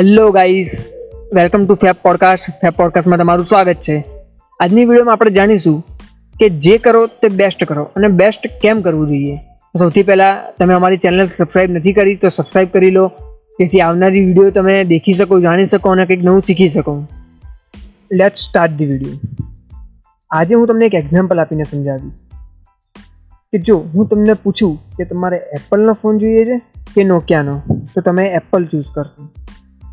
Hello guys welcome to fab podcast fab પોડકાસ્ટમાં તમારું સ્વાગત છે. આજની વિડીયોમાં આપણે જાણીશું કે જે કરો તે બેસ્ટ કરો અને બેસ્ટ કેમ કરવું જોઈએ. સૌથી પહેલાં તમે અમારી ચેનલ સબસ્ક્રાઈબ નથી કરી, તો સબસ્ક્રાઈબ કરી લો. જેથી આવનારી વીડિયો તમે દેખી શકો, જાણી શકો અને કંઈક નવું શીખી શકો. લેટ સ્ટાર્ટ ધી વીડિયો આજે હું તમને એક એક્ઝામ્પલ આપીને સમજાવીશ. કે જો હું તમને પૂછું કે તમારે એપલનો ફોન જોઈએ છે કે નોકિયાનો તો તમે એપલ ચૂઝ કરશો.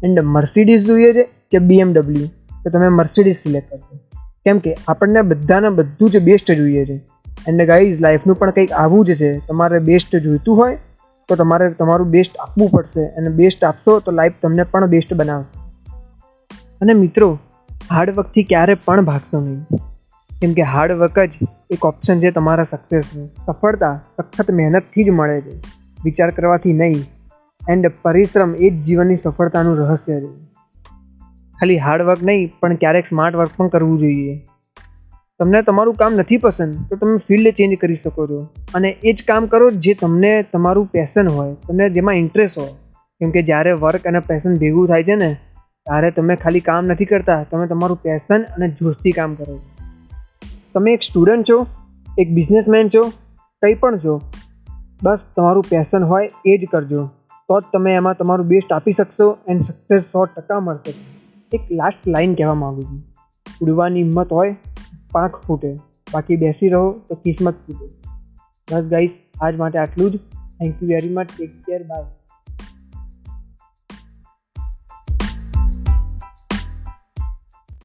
એન્ડ મર્સિડીઝ જોઈએ છે કે બીએમડબલ્યુ તો તમે મર્સિડીઝ સિલેક્ટ કરશો કેમ કે આપણને બધાને બધું જ બેસ્ટ જોઈએ છે. એન્ડ ગાઈઝ લાઈફનું પણ કંઈક આવું જ છે. તમારે બેસ્ટ જોઈતું હોય, તો તમારે તમારું બેસ્ટ આપવું પડશે. અને બેસ્ટ આપશો, તો લાઈફ તમને પણ બેસ્ટ બનાવશે. અને મિત્રો હાર્ડવર્કથી ક્યારે પણ ભાગશો નહીં. કેમ કે હાર્ડવર્ક જ એક ઓપ્શન છે તમારા સક્સેસનું સફળતા સખત મહેનતથી જ મળે છે. વિચાર કરવાથી નહીં. એન્ડ પરિશ્રમ એ જ જીવનની સફળતાનું રહસ્ય છે. ખાલી હાર્ડ વર્ક નહીં, પણ ક્યારેક સ્માર્ટ વર્ક પણ કરવું જોઈએ. તમને તમારું કામ નથી પસંદ, તો તમે ફિલ્ડ ચેન્જ કરી શકો છો. અને એ જ કામ કરો જે તમને તમારું પેશન હોય, તમને જેમાં ઇન્ટરેસ્ટ હોય. કેમ કે જ્યારે વર્ક અને પેશન ભેગું થાય છે ને, ત્યારે તમે ખાલી કામ નથી કરતા, તમે તમારું પેશન અને જોશથી કામ કરો છો. તમે એક સ્ટુડન્ટ છો, એક બિઝનેસમેન છો, કંઈ પણ છો, બસ તમારું પેશન હોય એ જ કરજો. તો જ તમે એમાં તમારું બેસ્ટ આપી શકશો એન્ડ સક્સેસ સો ટકા મળશે. એક લાસ્ટ લાઈન કહેવા માગું છું ઉડવાની હિંમત હોય, પાંખ ફૂટે. બાકી બેસી રહો તો કિસ્મત ફૂટે બસ ગાઈસ આજ માટે આટલું જ. Thank you very much take care bye